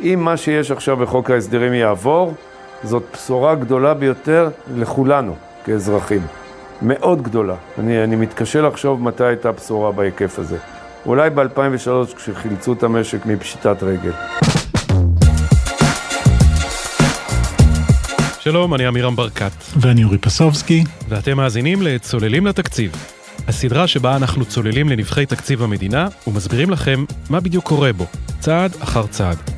אם מה שיש עכשיו בחוק ההסדרים יעבור, זאת בשורה גדולה ביותר לכולנו כאזרחים. מאוד גדולה. אני, אני מתקשה לחשוב מתי הייתה בשורה בהיקף הזה. אולי ב-2003 כשחילצו את המשק מפשיטת רגל. שלום, אני עמירם ברקת. ואני אורי פסובסקי. ואתם מאזינים ל"צוללים לתקציב", הסדרה שבה אנחנו צוללים לנבחי תקציב המדינה ומסבירים לכם מה בדיוק קורה בו, צעד אחר צעד.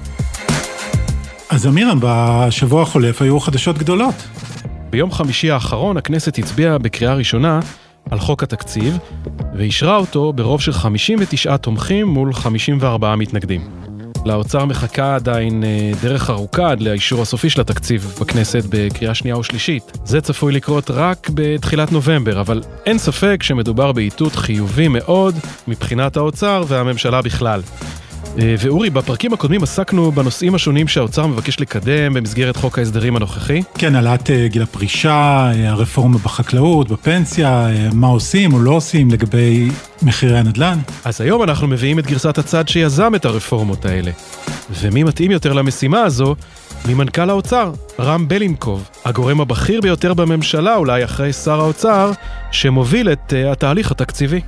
אז עמירם, בשבוע החולף היו חדשות גדולות. ביום חמישי האחרון הכנסת הצביעה בקריאה ראשונה על חוק התקציב, ואישרה אותו ברוב של 59 תומכים מול 54 מתנגדים. לאוצר מחכה עדיין אה, דרך ארוכה עד לאישור הסופי של התקציב בכנסת בקריאה שנייה ושלישית. זה צפוי לקרות רק בתחילת נובמבר, אבל אין ספק שמדובר באיתות חיובי מאוד מבחינת האוצר והממשלה בכלל. אה, ואורי, בפרקים הקודמים עסקנו בנושאים השונים שהאוצר מבקש לקדם במסגרת חוק ההסדרים הנוכחי. כן, העלאת אה, גיל הפרישה, אה, הרפורמה בחקלאות, בפנסיה, מה עושים או לא עושים לגבי מחירי הנדל"ן. אז היום אנחנו מביאים את גרסת הצד שיזם את הרפורמות האלה. ומי מתאים יותר למשימה הזו ממנכ"ל האוצר, רם בלינקוב, הגורם הבכיר ביותר בממשלה, אולי אחרי שר האוצר, שמוביל את התהליך התקציבי.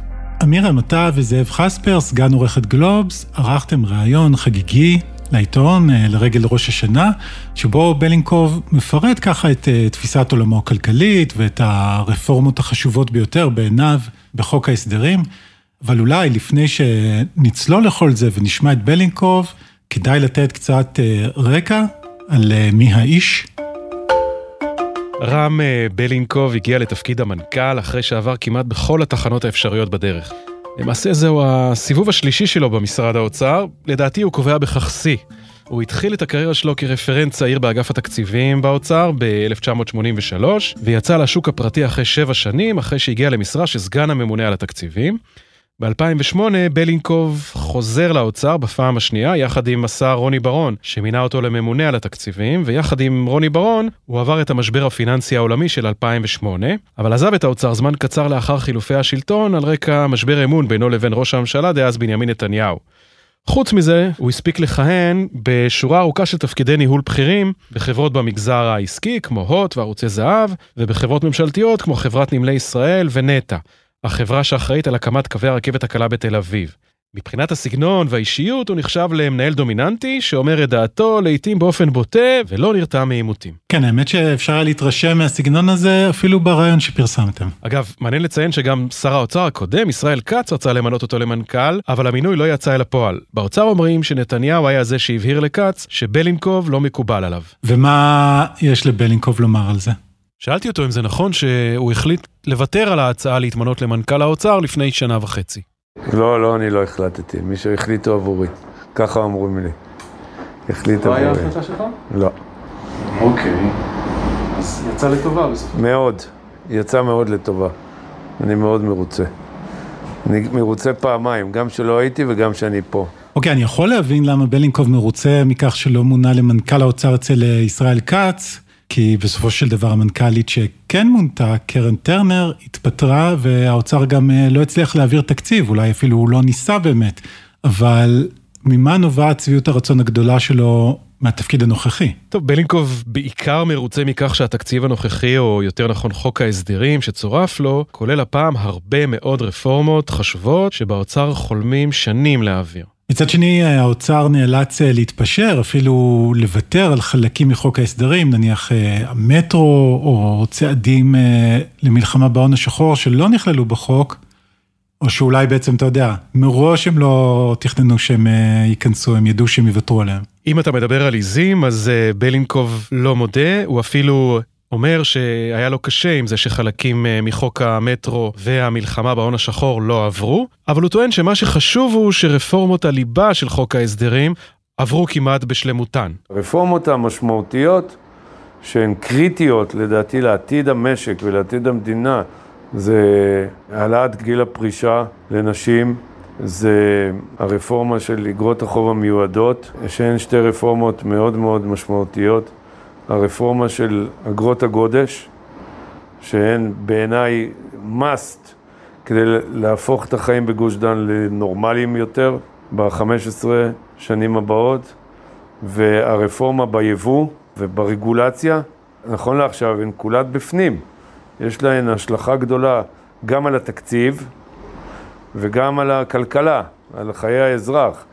אמירם, אתה וזאב חספר, סגן עורכת גלובס, ערכתם ראיון חגיגי לעיתון אה, לרגל ראש השנה, שבו בלינקוב מפרט ככה את אה, תפיסת עולמו הכלכלית ואת הרפורמות החשובות ביותר בעיניו בחוק ההסדרים. אבל אולי לפני שנצלול לכל זה ונשמע את בלינקוב, כדאי לתת קצת אה, רקע על מי האיש. רם אה, בלינקוב הגיע לתפקיד המנכ"ל אחרי שעבר כמעט בכל התחנות האפשריות בדרך. למעשה זהו הסיבוב השלישי שלו במשרד האוצר, לדעתי הוא קובע בכך שיא. הוא התחיל את הקריירה שלו כרפרנט צעיר באגף התקציבים באוצר ב-1983, ויצא לשוק הפרטי אחרי שבע שנים, אחרי שהגיע למשרה של סגן הממונה על התקציבים. ב-2008 בלינקוב חוזר לאוצר בפעם השנייה יחד עם השר רוני ברון שמינה אותו לממונה על התקציבים ויחד עם רוני ברון הוא עבר את המשבר הפיננסי העולמי של 2008 אבל עזב את האוצר זמן קצר לאחר חילופי השלטון על רקע משבר אמון בינו לבין ראש הממשלה דאז בנימין נתניהו. חוץ מזה, הוא הספיק לכהן בשורה ארוכה של תפקידי ניהול בכירים בחברות במגזר העסקי כמו הוט וערוצי זהב ובחברות ממשלתיות כמו חברת נמלי ישראל ונטע. החברה שאחראית על הקמת קווי הרכבת הקלה בתל אביב. מבחינת הסגנון והאישיות הוא נחשב למנהל דומיננטי שאומר את דעתו לעיתים באופן בוטה ולא נרתע מעימותים. כן, האמת שאפשר היה להתרשם מהסגנון הזה אפילו ברעיון שפרסמתם. אגב, מעניין לציין שגם שר האוצר הקודם, ישראל כץ, רצה למנות אותו למנכ"ל, אבל המינוי לא יצא אל הפועל. באוצר אומרים שנתניהו היה זה שהבהיר לכץ שבלינקוב לא מקובל עליו. ומה יש לבלינקוב לומר על זה? שאלתי אותו אם זה נכון שהוא החליט לוותר על ההצעה להתמנות למנכ"ל האוצר לפני שנה וחצי. לא, לא, אני לא החלטתי. מי שהחליטו עבורי. ככה אמרו לי. החליט עבורי. לא היה החלטה שלך? לא. אוקיי. אז יצא לטובה בסופו מאוד. יצא מאוד לטובה. אני מאוד מרוצה. אני מרוצה פעמיים, גם שלא הייתי וגם שאני פה. אוקיי, אני יכול להבין למה בלינקוב מרוצה מכך שלא מונה למנכ"ל האוצר אצל ישראל כץ. כי בסופו של דבר המנכ"לית שכן מונתה, קרן טרנר, התפטרה והאוצר גם אה, לא הצליח להעביר תקציב, אולי אפילו הוא לא ניסה באמת, אבל ממה נובעת צביעות הרצון הגדולה שלו מהתפקיד הנוכחי. טוב, בלינקוב בעיקר מרוצה מכך שהתקציב הנוכחי, או יותר נכון חוק ההסדרים שצורף לו, כולל הפעם הרבה מאוד רפורמות חשובות שבאוצר חולמים שנים להעביר. מצד שני, האוצר נאלץ אה, להתפשר, אפילו לוותר על חלקים מחוק ההסדרים, נניח אה, המטרו או צעדים אה, למלחמה בהון השחור שלא נכללו בחוק, או שאולי בעצם, אתה יודע, מראש הם לא תכננו שהם ייכנסו, הם ידעו שהם יוותרו עליהם. אם אתה מדבר על עיזים, אז בלינקוב לא מודה, הוא אפילו אומר שהיה לו קשה עם זה שחלקים אה, מחוק המטרו והמלחמה בהון השחור לא עברו, אבל הוא טוען שמה שחשוב הוא שרפורמות הליבה של חוק ההסדרים עברו כמעט בשלמותן. הרפורמות המשמעותיות שהן קריטיות לדעתי לעתיד המשק ולעתיד המדינה זה העלאת גיל הפרישה לנשים, זה הרפורמה של אגרות החוב המיועדות, שהן שתי רפורמות מאוד מאוד משמעותיות. הרפורמה של אגרות הגודש, שהן בעיניי must כדי להפוך את החיים בגוש דן לנורמליים יותר ב-15 שנים הבאות, והרפורמה ביבוא וברגולציה, נכון לעכשיו, הן כולן בפנים. יש להן השלכה גדולה גם על התקציב וגם על הכלכלה, על חיי האזרח.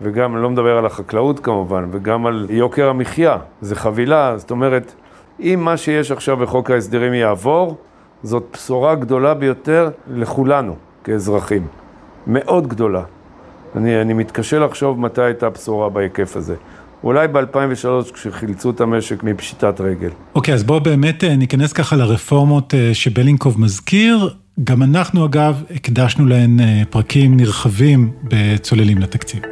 וגם, אני לא מדבר על החקלאות כמובן, וגם על יוקר המחיה. זה חבילה, זאת אומרת, אם מה שיש עכשיו בחוק ההסדרים יעבור, זאת בשורה גדולה ביותר לכולנו כאזרחים. מאוד גדולה. אני, אני מתקשה לחשוב מתי הייתה בשורה בהיקף הזה. אולי ב-2003 כשחילצו את המשק מפשיטת רגל. אוקיי, okay, אז בואו באמת אה, ניכנס ככה לרפורמות אה, שבלינקוב מזכיר. גם אנחנו אגב הקדשנו להן אה, פרקים נרחבים בצוללים לתקציב.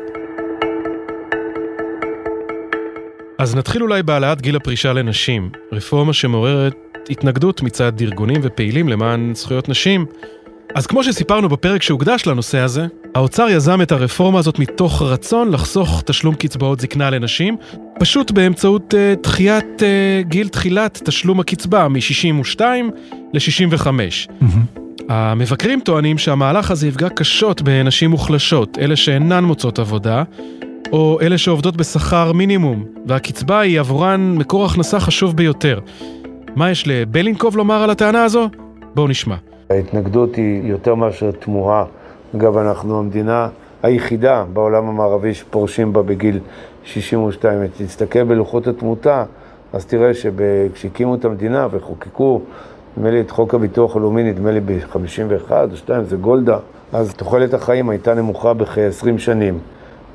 אז נתחיל אולי בהעלאת גיל הפרישה לנשים, רפורמה שמעוררת התנגדות מצד ארגונים ופעילים למען זכויות נשים. אז כמו שסיפרנו בפרק שהוקדש לנושא הזה, האוצר יזם את הרפורמה הזאת מתוך רצון לחסוך תשלום קצבאות זקנה לנשים, פשוט באמצעות uh, דחיית uh, גיל תחילת תשלום הקצבה מ-62 ל-65. Mm-hmm. המבקרים טוענים שהמהלך הזה יפגע קשות בנשים מוחלשות, אלה שאינן מוצאות עבודה, או אלה שעובדות בשכר מינימום, והקצבה היא עבורן מקור הכנסה חשוב ביותר. מה יש לבלינקוב לומר על הטענה הזו? בואו נשמע. ההתנגדות היא יותר מאשר תמוהה. אגב, אנחנו המדינה היחידה בעולם המערבי שפורשים בה בגיל 62. אם תסתכל בלוחות התמותה, אז תראה שכשהקימו את המדינה וחוקקו, נדמה לי את חוק הביטוח הלאומי, נדמה לי ב-51 או 2, זה גולדה, אז תוחלת החיים הייתה נמוכה בכ-20 שנים.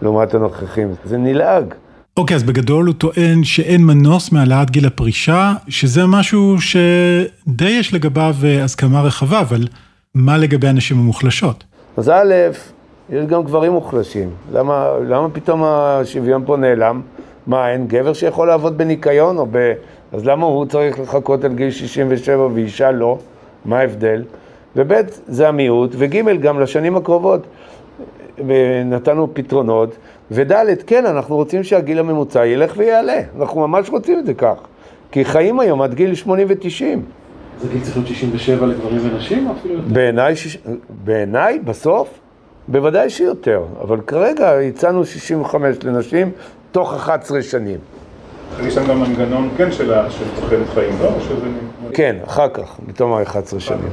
לעומת הנוכחים. זה נלעג. אוקיי, okay, אז בגדול הוא טוען שאין מנוס מהעלאת גיל הפרישה, שזה משהו שדי יש לגביו אה, הסכמה רחבה, אבל מה לגבי הנשים המוחלשות? אז א', יש גם גברים מוחלשים. למה, למה פתאום השוויון פה נעלם? מה, אין גבר שיכול לעבוד בניקיון או ב... אז למה הוא צריך לחכות על גיל 67 ואישה לא? מה ההבדל? וב' זה המיעוט, וג' גם לשנים הקרובות. ונתנו פתרונות, וד', כן, אנחנו רוצים שהגיל הממוצע ילך ויעלה, אנחנו ממש רוצים את זה כך, כי חיים היום עד גיל 80 ו-90. זה גיל צריך להיות 67 לגברים ונשים או אפילו יותר? בעיניי, בעיניי, בסוף, בוודאי שיותר, אבל כרגע הצענו 65 לנשים תוך 11 שנים. יש שם גם מנגנון, כן, של תוחלת חיים, לא? כן, אחר כך, בתום ה-11 שנים.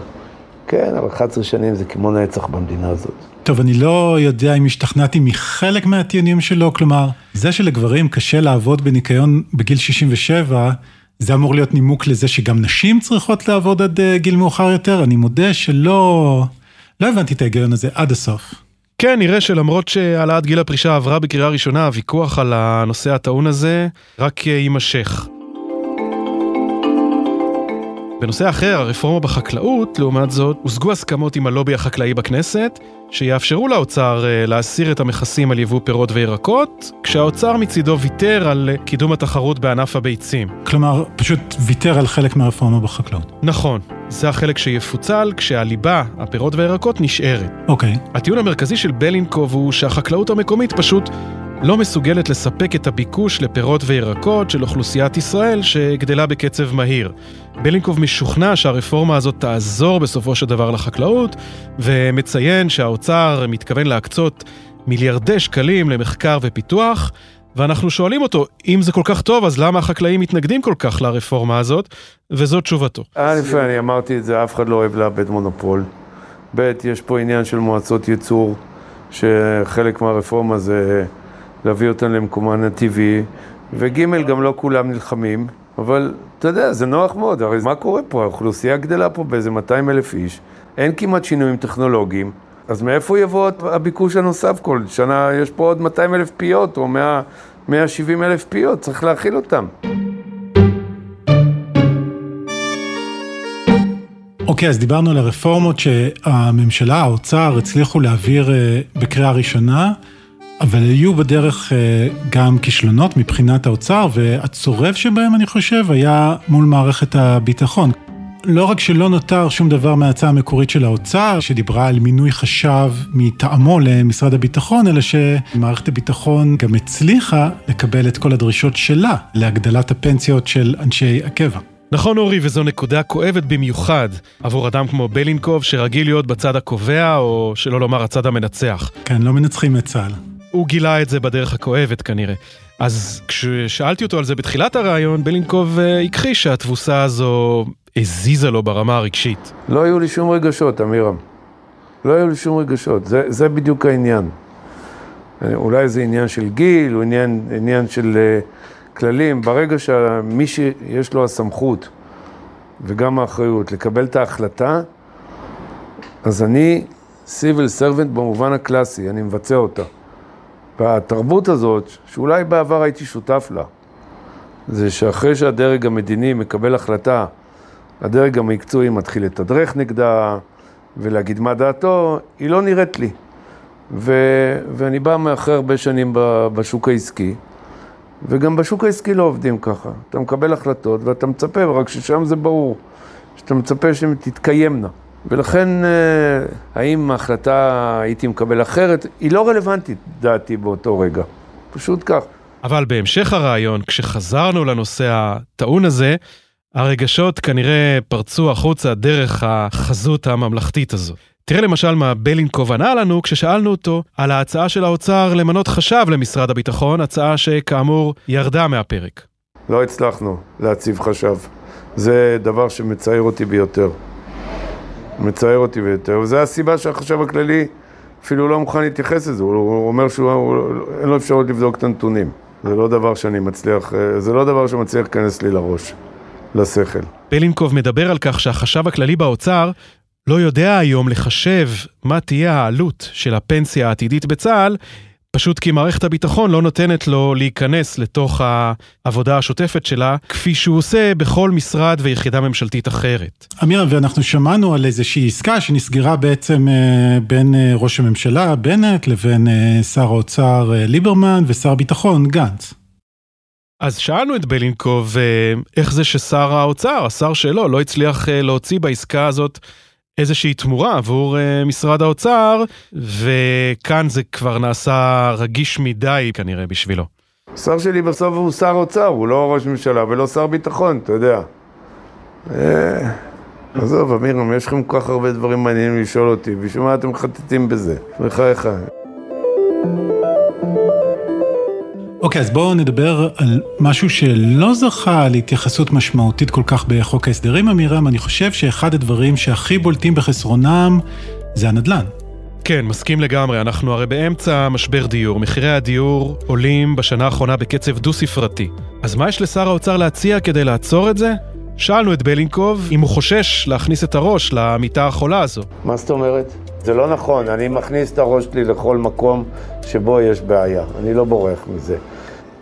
כן, אבל 11 שנים זה כמו נצח במדינה הזאת. טוב, אני לא יודע אם השתכנעתי מחלק מהטיעונים שלו, כלומר, זה שלגברים קשה לעבוד בניקיון בגיל 67, זה אמור להיות נימוק לזה שגם נשים צריכות לעבוד עד אה, גיל מאוחר יותר? אני מודה שלא לא הבנתי את ההיגיון הזה עד הסוף. כן, נראה שלמרות שהעלאת גיל הפרישה עברה בקריאה ראשונה, הוויכוח על הנושא הטעון הזה רק יימשך. בנושא אחר, הרפורמה בחקלאות, לעומת זאת, הושגו הסכמות עם הלובי החקלאי בכנסת, שיאפשרו לאוצר אה, להסיר את המכסים על יבוא פירות וירקות, כשהאוצר מצידו ויתר על אה, קידום התחרות בענף הביצים. כלומר, פשוט ויתר על חלק מהרפורמה בחקלאות. נכון. זה החלק שיפוצל כשהליבה, הפירות והירקות, נשארת. אוקיי. הטיעון המרכזי של בלינקוב הוא שהחקלאות המקומית פשוט לא מסוגלת לספק את הביקוש לפירות וירקות של אוכלוסיית ישראל שגדלה בקצב מהיר. בלינקוב משוכנע שהרפורמה הזאת תעזור בסופו של דבר לחקלאות, ומציין שהאוצר מתכוון להקצות מיליארדי שקלים למחקר ופיתוח, ואנחנו שואלים אותו, אם זה כל כך טוב, אז למה החקלאים מתנגדים כל כך לרפורמה הזאת? וזו תשובתו. א', אני אמרתי את זה, אף אחד לא אוהב לאבד מונופול. ב', יש פה עניין של מועצות ייצור, שחלק מהרפורמה זה להביא אותן למקומן הטבעי, וג', גם לא כולם נלחמים. אבל אתה יודע, זה נוח מאוד, הרי מה קורה פה? האוכלוסייה גדלה פה באיזה 200 אלף איש, אין כמעט שינויים טכנולוגיים, אז מאיפה יבוא הביקוש הנוסף כל שנה? יש פה עוד 200 אלף פיות או 100, 170 אלף פיות, צריך להכיל אותם. אוקיי, okay, אז דיברנו על הרפורמות שהממשלה, האוצר, הצליחו להעביר אה, בקריאה ראשונה. אבל היו בדרך אה, גם כישלונות מבחינת האוצר, והצורף שבהם, אני חושב, היה מול מערכת הביטחון. לא רק שלא נותר שום דבר מההצעה המקורית של האוצר, שדיברה על מינוי חשב מטעמו למשרד הביטחון, אלא שמערכת הביטחון גם הצליחה לקבל את כל הדרישות שלה להגדלת הפנסיות של אנשי הקבע. נכון אורי, וזו נקודה כואבת במיוחד עבור אדם כמו בלינקוב, שרגיל להיות בצד הקובע, או שלא לומר הצד המנצח. כן, לא מנצחים את צה"ל. הוא גילה את זה בדרך הכואבת כנראה. אז כששאלתי אותו על זה בתחילת הראיון, בלינקוב אה, הכחיש שהתבוסה הזו הזיזה לו ברמה הרגשית. לא היו לי שום רגשות, אמירם. לא היו לי שום רגשות, זה, זה בדיוק העניין. אולי זה עניין של גיל, או עניין, עניין של uh, כללים. ברגע שמי שיש לו הסמכות וגם האחריות לקבל את ההחלטה, אז אני סיביל סרבנט במובן הקלאסי, אני מבצע אותה. והתרבות הזאת, שאולי בעבר הייתי שותף לה, זה שאחרי שהדרג המדיני מקבל החלטה, הדרג המקצועי מתחיל לתדרך נגדה ולהגיד מה דעתו, היא לא נראית לי. ו, ואני בא מאחרי הרבה שנים בשוק העסקי, וגם בשוק העסקי לא עובדים ככה. אתה מקבל החלטות ואתה מצפה, רק ששם זה ברור, שאתה מצפה שהן תתקיימנה. ולכן, אה, האם ההחלטה הייתי מקבל אחרת, היא לא רלוונטית, דעתי, באותו רגע. פשוט כך. אבל בהמשך הרעיון, כשחזרנו לנושא הטעון הזה, הרגשות כנראה פרצו החוצה דרך החזות הממלכתית הזו. תראה למשל מה בלינקוב ענה לנו כששאלנו אותו על ההצעה של האוצר למנות חשב למשרד הביטחון, הצעה שכאמור ירדה מהפרק. לא הצלחנו להציב חשב. זה דבר שמצער אותי ביותר. מצער אותי ביותר, וזו הסיבה שהחשב הכללי אפילו לא מוכן להתייחס לזה, הוא אומר שאין לו אפשרות לבדוק את הנתונים. זה לא דבר שאני מצליח, זה לא דבר שמצליח להיכנס לי לראש, לשכל. בלינקוב מדבר על כך שהחשב הכללי באוצר לא יודע היום לחשב מה תהיה העלות של הפנסיה העתידית בצה"ל, פשוט כי מערכת הביטחון לא נותנת לו להיכנס לתוך העבודה השוטפת שלה, כפי שהוא עושה בכל משרד ויחידה ממשלתית אחרת. אמיר, ואנחנו שמענו על איזושהי עסקה שנסגרה בעצם אה, בין אה, ראש הממשלה, בנט, לבין אה, שר האוצר ליברמן ושר הביטחון, גנץ. אז שאלנו את בלינקוב איך זה ששר האוצר, השר שלו, לא הצליח להוציא בעסקה הזאת איזושהי תמורה עבור uh, משרד האוצר, וכאן זה כבר נעשה רגיש מדי כנראה בשבילו. שר שלי בסוף הוא שר אוצר, הוא לא ראש ממשלה ולא שר ביטחון, אתה יודע. אה, עזוב, אמירם, יש לכם כל כך הרבה דברים מעניינים לשאול אותי, בשביל מה אתם מחטטים בזה? בחייך. אוקיי, okay, אז בואו נדבר על משהו שלא זכה להתייחסות משמעותית כל כך בחוק ההסדרים, אמירם. אני חושב שאחד הדברים שהכי בולטים בחסרונם זה הנדל"ן. כן, מסכים לגמרי. אנחנו הרי באמצע משבר דיור. מחירי הדיור עולים בשנה האחרונה בקצב דו-ספרתי. אז מה יש לשר האוצר להציע כדי לעצור את זה? שאלנו את בלינקוב אם הוא חושש להכניס את הראש למיטה החולה הזו. מה זאת אומרת? זה לא נכון, אני מכניס את הראש שלי לכל מקום שבו יש בעיה, אני לא בורח מזה.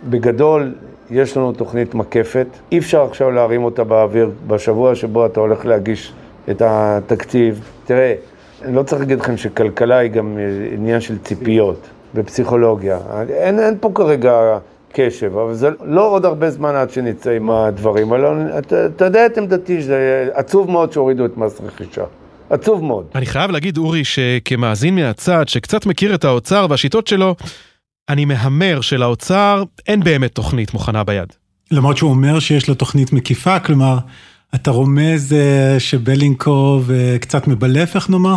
בגדול, יש לנו תוכנית מקפת, אי אפשר עכשיו להרים אותה באוויר בשבוע שבו אתה הולך להגיש את התקציב. תראה, אני לא צריך להגיד לכם שכלכלה היא גם עניין של ציפיות ופסיכולוגיה. אין, אין פה כרגע קשב, אבל זה לא עוד הרבה זמן עד שנצא עם הדברים. אתה, אתה יודע את עמדתי, שזה עצוב מאוד שהורידו את מס רכישה. עצוב מאוד. אני חייב להגיד, אורי, שכמאזין מהצד, שקצת מכיר את האוצר והשיטות שלו, אני מהמר שלאוצר אין באמת תוכנית מוכנה ביד. למרות שהוא אומר שיש לו תוכנית מקיפה, כלומר, אתה רומז אה, שבלינקוב אה, קצת מבלף, איך נאמר?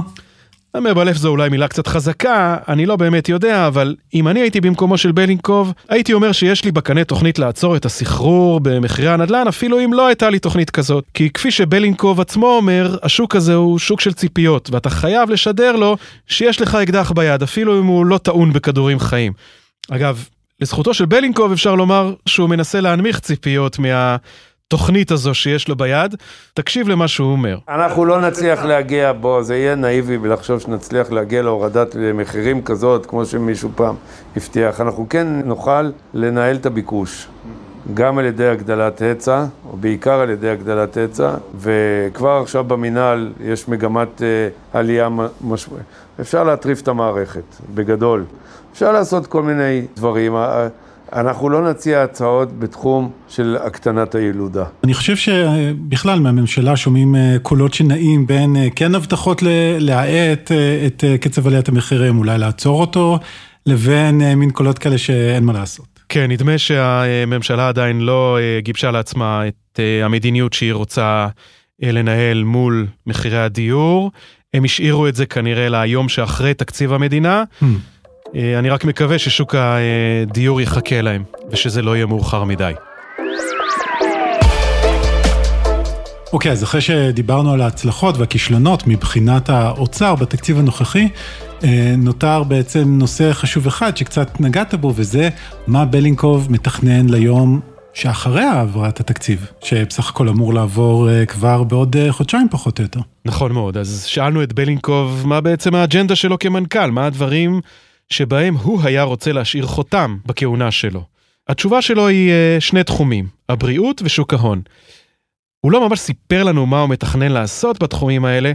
מבלף זו אולי מילה קצת חזקה, אני לא באמת יודע, אבל אם אני הייתי במקומו של בלינקוב, הייתי אומר שיש לי בקנה תוכנית לעצור את הסחרור במחירי הנדל"ן, אפילו אם לא הייתה לי תוכנית כזאת. כי כפי שבלינקוב עצמו אומר, השוק הזה הוא שוק של ציפיות, ואתה חייב לשדר לו שיש לך אקדח ביד, אפילו אם הוא לא טעון בכדורים חיים. אגב, לזכותו של בלינקוב אפשר לומר שהוא מנסה להנמיך ציפיות מה... התוכנית הזו שיש לו ביד, תקשיב למה שהוא אומר. אנחנו לא נצליח להגיע, בו, זה יהיה נאיבי לחשוב שנצליח להגיע להורדת מחירים כזאת, כמו שמישהו פעם הבטיח. אנחנו כן נוכל לנהל את הביקוש. גם על ידי הגדלת היצע, או בעיקר על ידי הגדלת היצע, וכבר עכשיו במינהל יש מגמת uh, עלייה משמעותית. אפשר להטריף את המערכת, בגדול. אפשר לעשות כל מיני דברים. אנחנו לא נציע הצעות בתחום של הקטנת הילודה. אני חושב שבכלל מהממשלה שומעים אה, קולות שנעים בין אה, כן הבטחות להאט אה, את קצב עליית המחירים, אולי לעצור אותו, לבין מין קולות כאלה שאין מה לעשות. כן, נדמה שהממשלה עדיין לא גיבשה לעצמה את המדיניות שהיא רוצה לנהל מול מחירי הדיור. הם השאירו את זה כנראה ליום שאחרי תקציב המדינה. Hmm. אה, אני רק מקווה ששוק הדיור יחכה להם, ושזה לא יהיה מאוחר מדי. אוקיי, okay, אז אחרי שדיברנו על ההצלחות והכישלונות מבחינת האוצר בתקציב הנוכחי, אה, נותר בעצם נושא חשוב אחד שקצת נגעת בו, וזה מה בלינקוב מתכנן ליום שאחרי העברת התקציב, שבסך הכל אמור לעבור אה, כבר בעוד חודשיים פחות או יותר. נכון מאוד, אז שאלנו את בלינקוב מה בעצם האג'נדה שלו כמנכ"ל, מה הדברים שבהם הוא היה רוצה להשאיר חותם בכהונה שלו. התשובה שלו היא שני תחומים, הבריאות ושוק ההון. הוא לא ממש סיפר לנו מה הוא מתכנן לעשות בתחומים האלה,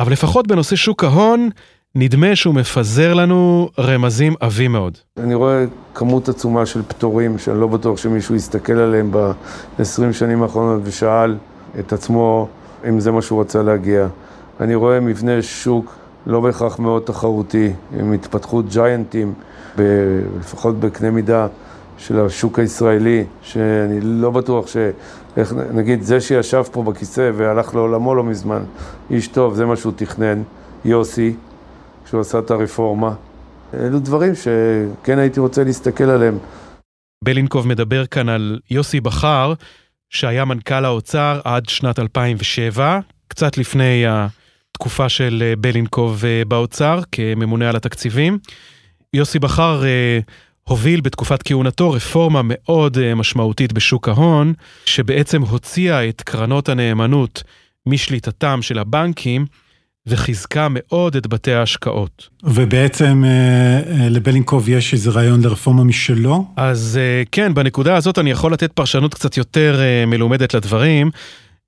אבל לפחות בנושא שוק ההון, נדמה שהוא מפזר לנו רמזים עבים מאוד. אני רואה כמות עצומה של פטורים, שאני לא בטוח שמישהו יסתכל עליהם ב-20 שנים האחרונות ושאל את עצמו אם זה מה שהוא רצה להגיע. אני רואה מבנה שוק לא בהכרח מאוד תחרותי, עם התפתחות ג'יינטים, ב- לפחות בקנה מידה של השוק הישראלי, שאני לא בטוח ש... איך, נגיד, זה שישב פה בכיסא והלך לעולמו לא מזמן, איש טוב, זה מה שהוא תכנן, יוסי, כשהוא עשה את הרפורמה. אלו דברים שכן הייתי רוצה להסתכל עליהם. בלינקוב מדבר כאן על יוסי בכר, שהיה מנכ"ל האוצר עד שנת 2007, קצת לפני התקופה של בלינקוב אה, באוצר, כממונה על התקציבים. יוסי בכר אה, הוביל בתקופת כהונתו רפורמה מאוד אה, משמעותית בשוק ההון, שבעצם הוציאה את קרנות הנאמנות משליטתם של הבנקים, וחיזקה מאוד את בתי ההשקעות. ובעצם אה, אה, לבלינקוב יש איזה רעיון לרפורמה משלו? אז כן, בנקודה הזאת אני יכול לתת פרשנות קצת יותר מלומדת לדברים.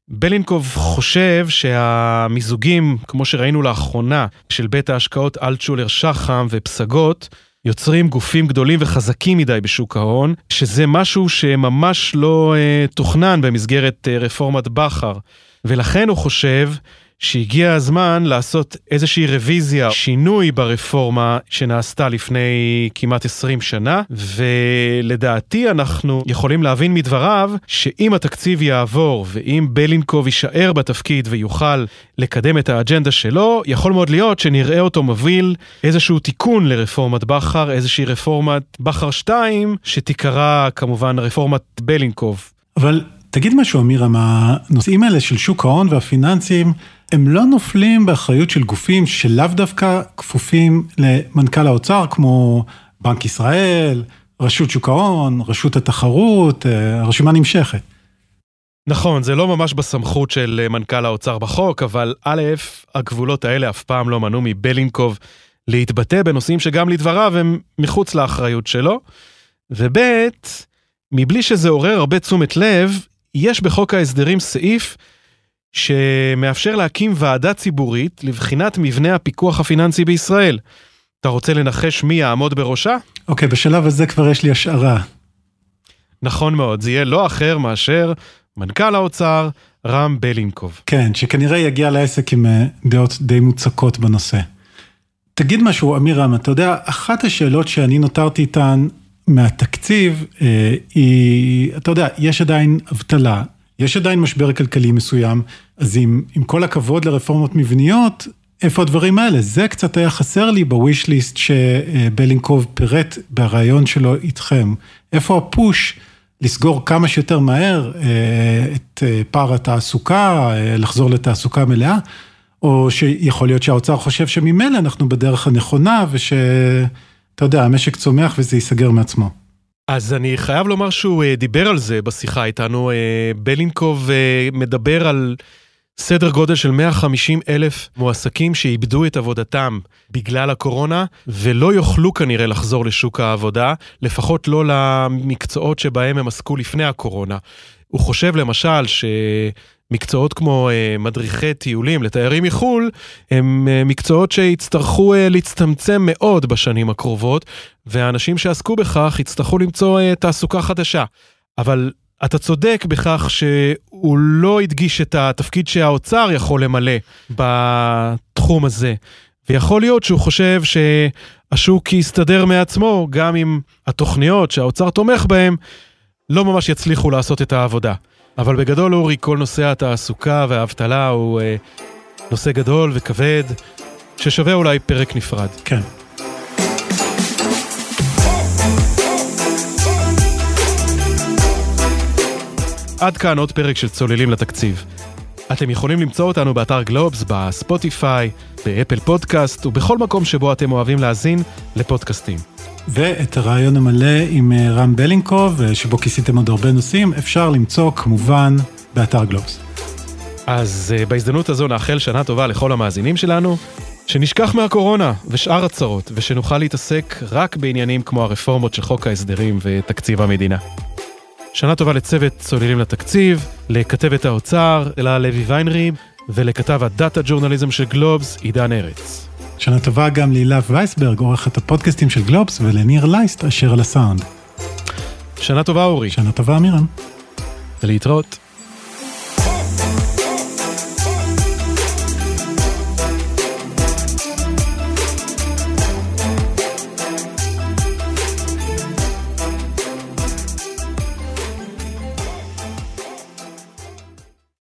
בלינקוב חושב שהמיזוגים, כמו שראינו לאחרונה, של בית ההשקעות אלטשולר שחם ופסגות, יוצרים גופים גדולים וחזקים מדי בשוק ההון, שזה משהו שממש לא אה, תוכנן במסגרת אה, רפורמת בכר. ולכן הוא חושב שהגיע הזמן לעשות איזושהי רוויזיה, שינוי ברפורמה שנעשתה לפני כמעט 20 שנה, ולדעתי אנחנו יכולים להבין מדבריו שאם התקציב יעבור ואם בלינקוב יישאר בתפקיד ויוכל לקדם את האג'נדה שלו, יכול מאוד להיות שנראה אותו מוביל איזשהו תיקון לרפורמת בכר, איזושהי רפורמת בכר 2, שתיקרא כמובן רפורמת בלינקוב. אבל תגיד משהו, אמירה, מהנושאים האלה של שוק ההון והפיננסים, הם לא נופלים באחריות של גופים שלאו דווקא כפופים למנכ"ל האוצר, כמו בנק ישראל, רשות שוק ההון, רשות התחרות, אה, הרשימה נמשכת. נכון, זה לא ממש בסמכות של אה, מנכ"ל האוצר בחוק, אבל א', הגבולות האלה אף פעם לא מנעו מבלינקוב להתבטא בנושאים שגם לדבריו הם מחוץ לאחריות שלו, וב', מבלי שזה עורר הרבה תשומת לב, יש בחוק ההסדרים סעיף שמאפשר להקים ועדה ציבורית לבחינת מבנה הפיקוח הפיננסי בישראל. אתה רוצה לנחש מי יעמוד בראשה? אוקיי, okay, בשלב הזה כבר יש לי השערה. נכון מאוד, זה יהיה לא אחר מאשר מנכ"ל האוצר, רם בלינקוב. כן, שכנראה יגיע לעסק עם אה, דעות די מוצקות בנושא. תגיד משהו, אמיר רם, אתה יודע, אחת השאלות שאני נותרתי איתן מהתקציב, אה, היא, אתה יודע, יש עדיין אבטלה, יש עדיין משבר כלכלי מסוים, אז עם, עם כל הכבוד לרפורמות מבניות, איפה הדברים האלה? זה קצת היה חסר לי בוויש ליסט שבלינקוב פירט בריאיון שלו איתכם. איפה הפוש לסגור כמה שיותר מהר אה, את אה, פער התעסוקה, אה, לחזור לתעסוקה מלאה, או שיכול להיות שהאוצר חושב שממילא אנחנו בדרך הנכונה ושאתה יודע, המשק צומח וזה ייסגר מעצמו. אז אני חייב לומר שהוא דיבר על זה בשיחה איתנו. בלינקוב מדבר על סדר גודל של 150 אלף מועסקים שאיבדו את עבודתם בגלל הקורונה, ולא יוכלו כנראה לחזור לשוק העבודה, לפחות לא למקצועות שבהם הם עסקו לפני הקורונה. הוא חושב למשל ש... מקצועות כמו uh, מדריכי טיולים לתיירים מחו"ל, הם uh, מקצועות שיצטרכו uh, להצטמצם מאוד בשנים הקרובות, והאנשים שעסקו בכך יצטרכו למצוא uh, תעסוקה חדשה. אבל אתה צודק בכך שהוא לא הדגיש את התפקיד שהאוצר יכול למלא בתחום הזה. ויכול להיות שהוא חושב שהשוק יסתדר מעצמו, גם אם התוכניות שהאוצר תומך בהן לא ממש יצליחו לעשות את העבודה. אבל בגדול, אורי, כל נושא התעסוקה והאבטלה הוא אה, נושא גדול וכבד, ששווה אולי פרק נפרד. כן. עד כאן עוד פרק של צוללים לתקציב. אתם יכולים למצוא אותנו באתר גלובס, בספוטיפיי, באפל פודקאסט ובכל מקום שבו אתם אוהבים להאזין לפודקאסטים. ואת הרעיון המלא עם אה, רם בלינקוב, אה, שבו כיסיתם עוד הרבה נושאים, אפשר למצוא כמובן באתר גלובס. אז uh, בהזדמנות הזו נאחל שנה טובה לכל המאזינים שלנו, שנשכח מהקורונה ושאר הצרות, ושנוכל להתעסק רק בעניינים כמו הרפורמות של חוק ההסדרים ותקציב המדינה. שנה טובה לצוות צוללים לתקציב, לכתבת האוצר, אלה לוי ויינריב, ולכתב הדאטה ג'ורנליזם של גלובס, עידן ארץ. שנה טובה גם להילה וייסברג, עורכת הפודקאסטים של גלובס, ולניר לייסט, אשר על הסאונד. שנה טובה אורי. שנה טובה, אמירם. ולהתראות.